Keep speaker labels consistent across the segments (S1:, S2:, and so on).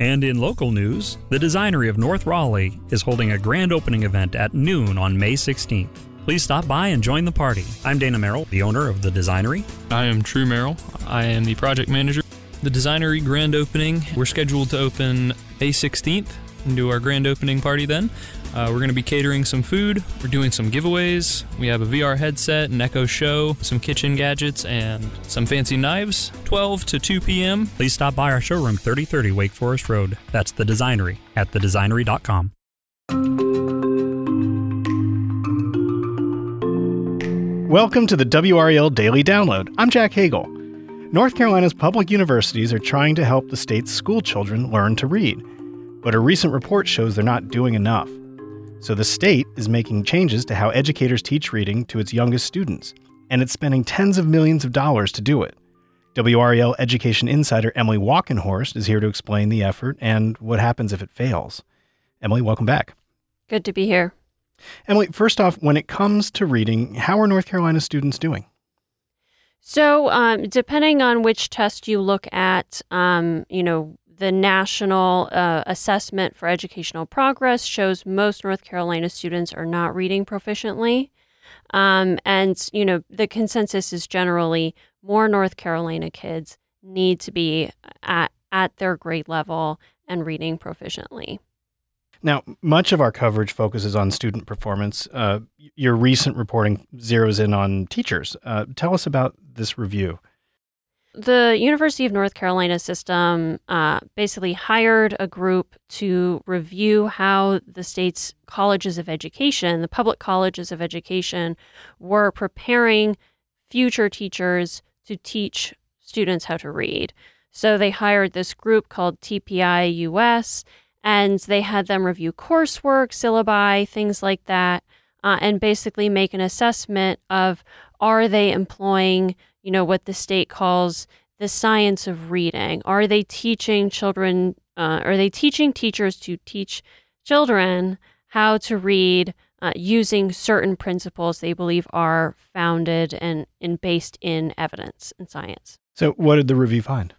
S1: And in local news, the Designery of North Raleigh is holding a grand opening event at noon on May 16th. Please stop by and join the party. I'm Dana Merrill, the owner of the Designery.
S2: I am True Merrill. I am the project manager. The Designery grand opening, we're scheduled to open May 16th and do our grand opening party then. Uh, we're going to be catering some food. We're doing some giveaways. We have a VR headset, an Echo Show, some kitchen gadgets, and some fancy knives. 12 to 2 p.m.
S1: Please stop by our showroom 3030 Wake Forest Road. That's the Designery at thedesignery.com.
S3: Welcome to the WRAL Daily Download. I'm Jack Hagel. North Carolina's public universities are trying to help the state's school children learn to read, but a recent report shows they're not doing enough. So the state is making changes to how educators teach reading to its youngest students, and it's spending tens of millions of dollars to do it. WRAL education insider Emily Walkenhorst is here to explain the effort and what happens if it fails. Emily, welcome back.
S4: Good to be here.
S3: Emily, first off, when it comes to reading, how are North Carolina students doing?
S4: So, um, depending on which test you look at, um, you know, the National uh, Assessment for Educational Progress shows most North Carolina students are not reading proficiently. Um, and, you know, the consensus is generally more North Carolina kids need to be at, at their grade level and reading proficiently.
S3: Now, much of our coverage focuses on student performance. Uh, your recent reporting zeroes in on teachers. Uh, tell us about this review.
S4: The University of North Carolina system uh, basically hired a group to review how the state's colleges of education, the public colleges of education, were preparing future teachers to teach students how to read. So they hired this group called TPI US and they had them review coursework, syllabi, things like that, uh, and basically make an assessment of are they employing, you know, what the state calls the science of reading? Are they teaching children? Uh, are they teaching teachers to teach children how to read uh, using certain principles they believe are founded and, and based in evidence and science?
S3: So, what did the review find?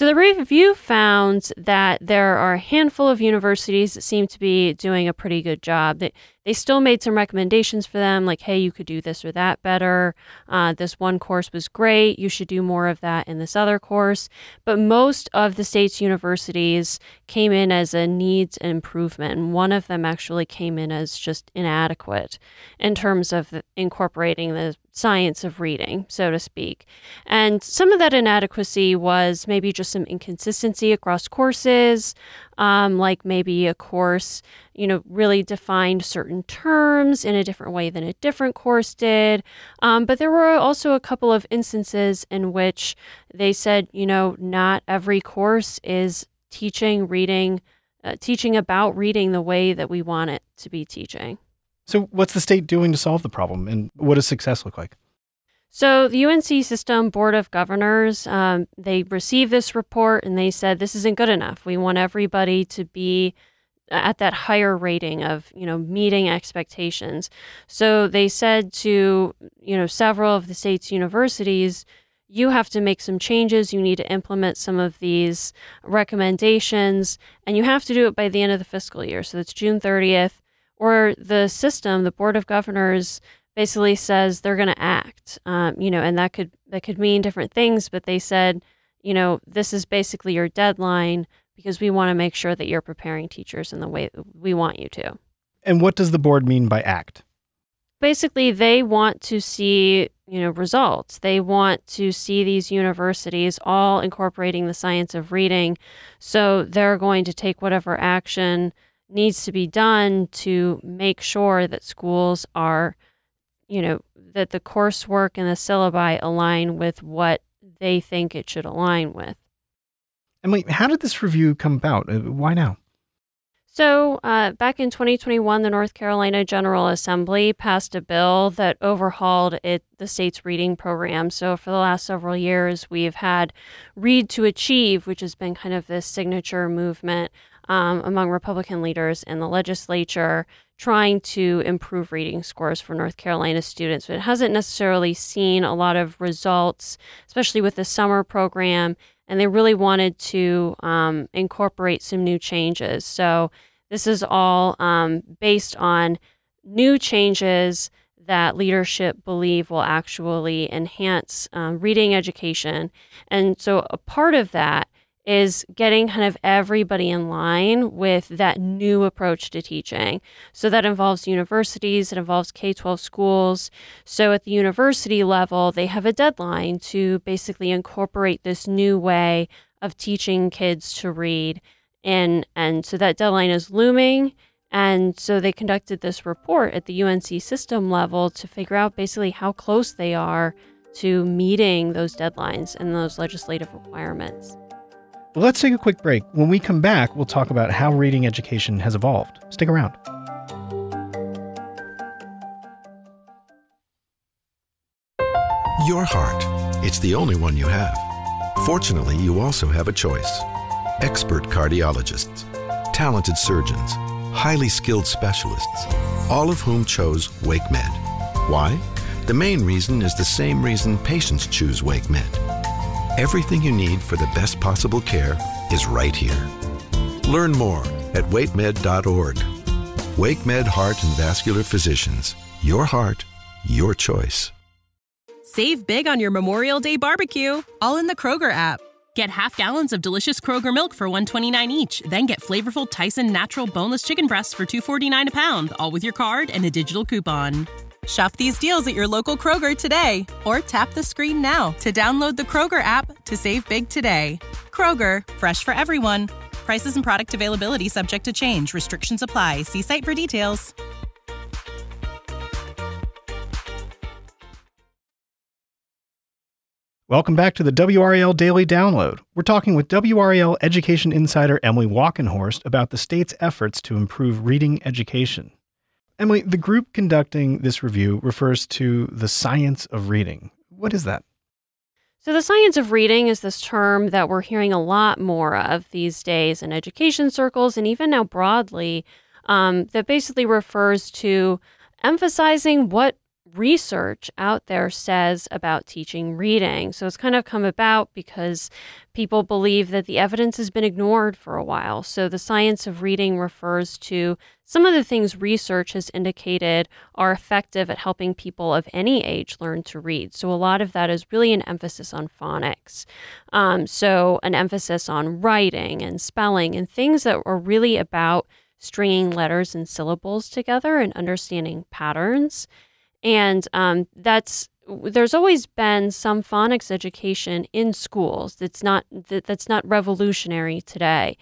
S4: So the review found that there are a handful of universities that seem to be doing a pretty good job. They, they still made some recommendations for them, like, hey, you could do this or that better. Uh, this one course was great. You should do more of that in this other course. But most of the state's universities came in as a needs improvement. And one of them actually came in as just inadequate in terms of incorporating the science of reading, so to speak. And some of that inadequacy was maybe just some inconsistency across courses, um, like maybe a course, you know, really defined certain terms in a different way than a different course did. Um, but there were also a couple of instances in which they said, you know, not every course is teaching reading, uh, teaching about reading the way that we want it to be teaching.
S3: So, what's the state doing to solve the problem, and what does success look like?
S4: So the UNC System Board of Governors, um, they received this report and they said this isn't good enough. We want everybody to be at that higher rating of you know meeting expectations. So they said to you know several of the state's universities, you have to make some changes. You need to implement some of these recommendations, and you have to do it by the end of the fiscal year. So that's June 30th. Or the system, the Board of Governors, basically says they're going to act. Um, you know, and that could that could mean different things. But they said, you know, this is basically your deadline because we want to make sure that you're preparing teachers in the way we want you to.
S3: And what does the board mean by act?
S4: Basically, they want to see, you know, results. They want to see these universities all incorporating the science of reading. So they're going to take whatever action needs to be done to make sure that schools are you know, that the coursework and the syllabi align with what they think it should align with.
S3: And wait, how did this review come about? Uh, why now?
S4: So, uh, back in 2021, the North Carolina General Assembly passed a bill that overhauled it, the state's reading program. So, for the last several years, we've had Read to Achieve, which has been kind of this signature movement um, among Republican leaders in the legislature trying to improve reading scores for North Carolina students, but it hasn't necessarily seen a lot of results, especially with the summer program and they really wanted to um, incorporate some new changes. So this is all um, based on new changes that leadership believe will actually enhance um, reading education. And so a part of that is getting kind of everybody in line with that new approach to teaching. So that involves universities, it involves K 12 schools. So at the university level, they have a deadline to basically incorporate this new way of teaching kids to read. And, and so that deadline is looming. And so they conducted this report at the UNC system level to figure out basically how close they are to meeting those deadlines and those legislative requirements.
S3: Let's take a quick break. When we come back, we'll talk about how reading education has evolved. Stick around.
S5: Your heart. It's the only one you have. Fortunately, you also have a choice. Expert cardiologists, talented surgeons, highly skilled specialists, all of whom chose WakeMed. Why? The main reason is the same reason patients choose WakeMed Everything you need for the best possible care is right here. Learn more at wakemed.org. WakeMed Heart and Vascular Physicians. Your heart, your choice.
S6: Save big on your Memorial Day barbecue, all in the Kroger app. Get half gallons of delicious Kroger milk for 129 each, then get flavorful Tyson natural boneless chicken breasts for 249 a pound, all with your card and a digital coupon. Shop these deals at your local Kroger today or tap the screen now to download the Kroger app to save big today. Kroger, fresh for everyone. Prices and product availability subject to change. Restrictions apply. See site for details.
S3: Welcome back to the WRAL Daily Download. We're talking with WRAL Education Insider Emily Walkenhorst about the state's efforts to improve reading education. Emily, the group conducting this review refers to the science of reading. What is that?
S4: So, the science of reading is this term that we're hearing a lot more of these days in education circles and even now broadly, um, that basically refers to emphasizing what research out there says about teaching reading. So it's kind of come about because people believe that the evidence has been ignored for a while. So the science of reading refers to some of the things research has indicated are effective at helping people of any age learn to read. So a lot of that is really an emphasis on phonics. Um, so an emphasis on writing and spelling and things that are really about stringing letters and syllables together and understanding patterns. And um, that's there's always been some phonics education in schools. That's not that, that's not revolutionary today,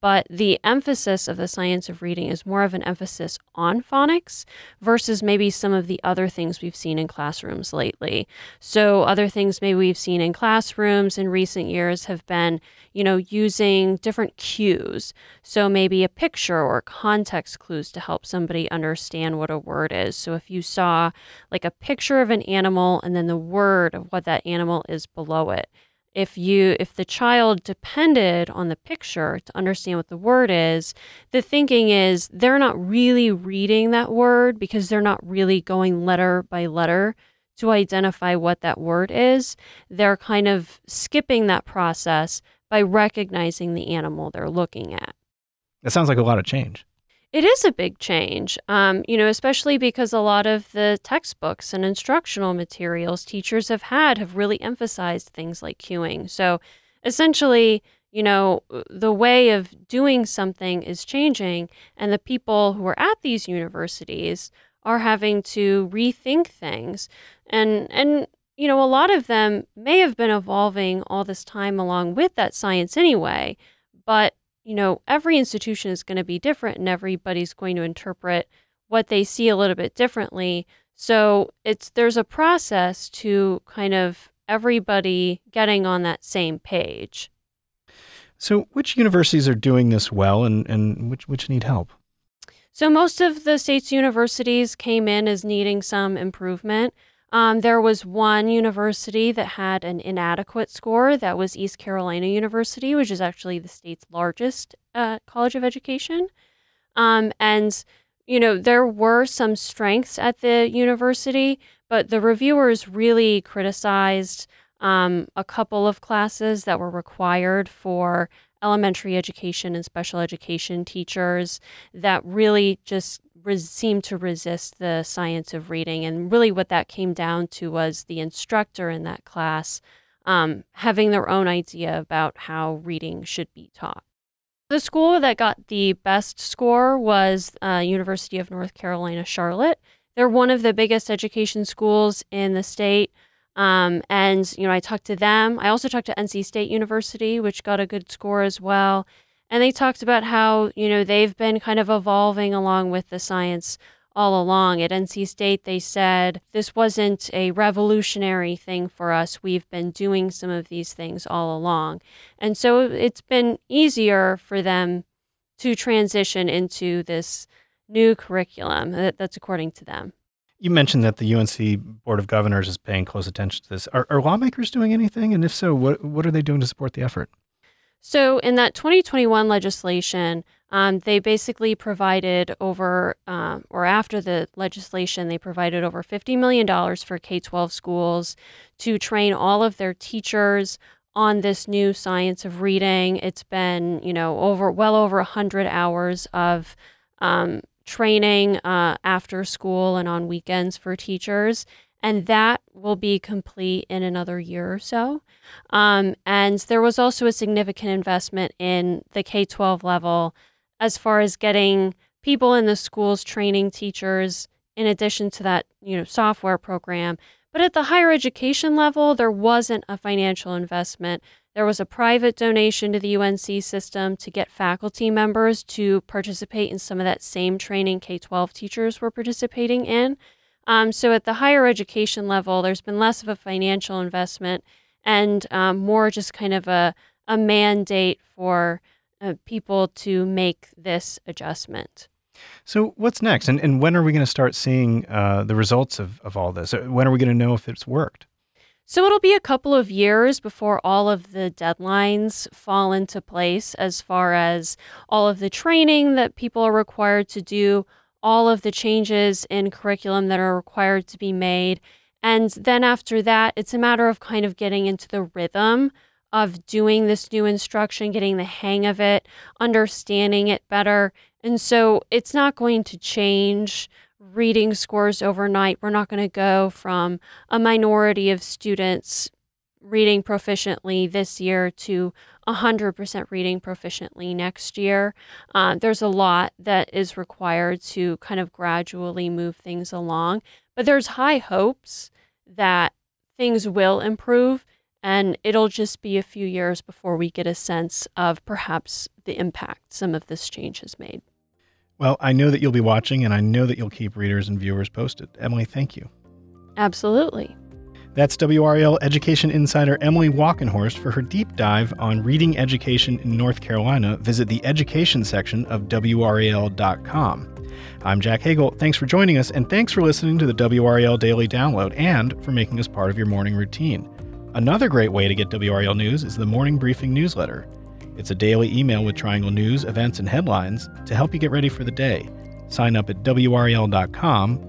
S4: but the emphasis of the science of reading is more of an emphasis on phonics versus maybe some of the other things we've seen in classrooms lately. So other things maybe we've seen in classrooms in recent years have been, you know, using different cues. So maybe a picture or context clues to help somebody understand what a word is. So if you saw like a picture of an animal and then the word of what that animal is below it, if you if the child depended on the picture to understand what the word is the thinking is they're not really reading that word because they're not really going letter by letter to identify what that word is they're kind of skipping that process by recognizing the animal they're looking at.
S3: That sounds like a lot of change.
S4: It is a big change, um, you know, especially because a lot of the textbooks and instructional materials teachers have had have really emphasized things like cueing. So essentially, you know, the way of doing something is changing, and the people who are at these universities are having to rethink things. And, and you know, a lot of them may have been evolving all this time along with that science anyway, but, you know, every institution is going to be different and everybody's going to interpret what they see a little bit differently. So it's there's a process to kind of everybody getting on that same page.
S3: So which universities are doing this well and, and which which need help?
S4: So most of the state's universities came in as needing some improvement. Um, there was one university that had an inadequate score. That was East Carolina University, which is actually the state's largest uh, college of education. Um, and, you know, there were some strengths at the university, but the reviewers really criticized um, a couple of classes that were required for elementary education and special education teachers that really just res- seemed to resist the science of reading. And really, what that came down to was the instructor in that class um, having their own idea about how reading should be taught. The school that got the best score was uh, University of North Carolina, Charlotte. They're one of the biggest education schools in the state. Um, and, you know, I talked to them. I also talked to NC State University, which got a good score as well. And they talked about how, you know, they've been kind of evolving along with the science all along. At NC State, they said this wasn't a revolutionary thing for us. We've been doing some of these things all along. And so it's been easier for them to transition into this new curriculum. Uh, that's according to them.
S3: You mentioned that the UNC Board of Governors is paying close attention to this. Are, are lawmakers doing anything? And if so, what, what are they doing to support the effort?
S4: So, in that 2021 legislation, um, they basically provided over, um, or after the legislation, they provided over $50 million for K 12 schools to train all of their teachers on this new science of reading. It's been, you know, over well over 100 hours of um, training uh, after school and on weekends for teachers and that will be complete in another year or so. Um, and there was also a significant investment in the K 12 level as far as getting people in the schools training teachers in addition to that you know software program. But at the higher education level there wasn't a financial investment. There was a private donation to the UNC system to get faculty members to participate in some of that same training K-12 teachers were participating in um, so at the higher education level, there's been less of a financial investment and um, more just kind of a, a mandate for uh, people to make this adjustment.
S3: So what's next? And, and when are we going to start seeing uh, the results of, of all this? Uh, when are we going to know if it's worked?
S4: So it'll be a couple of years before all of the deadlines fall into place as far as all of the training that people are required to do, all of the changes in curriculum that are required to be made. And then after that, it's a matter of kind of getting into the rhythm of doing this new instruction, getting the hang of it, understanding it better. And so it's not going to change reading scores overnight. We're not going to go from a minority of students reading proficiently this year to 100% reading proficiently next year. Uh, there's a lot that is required to kind of gradually move things along, but there's high hopes that things will improve. And it'll just be a few years before we get a sense of perhaps the impact some of this change has made.
S3: Well, I know that you'll be watching, and I know that you'll keep readers and viewers posted. Emily, thank you.
S4: Absolutely.
S3: That's WRAL Education Insider Emily Walkenhorst for her deep dive on reading education in North Carolina. Visit the education section of WRAL.com. I'm Jack Hagel. Thanks for joining us, and thanks for listening to the WRAL Daily Download and for making us part of your morning routine. Another great way to get WRAL news is the Morning Briefing newsletter. It's a daily email with Triangle news, events, and headlines to help you get ready for the day. Sign up at WRAL.com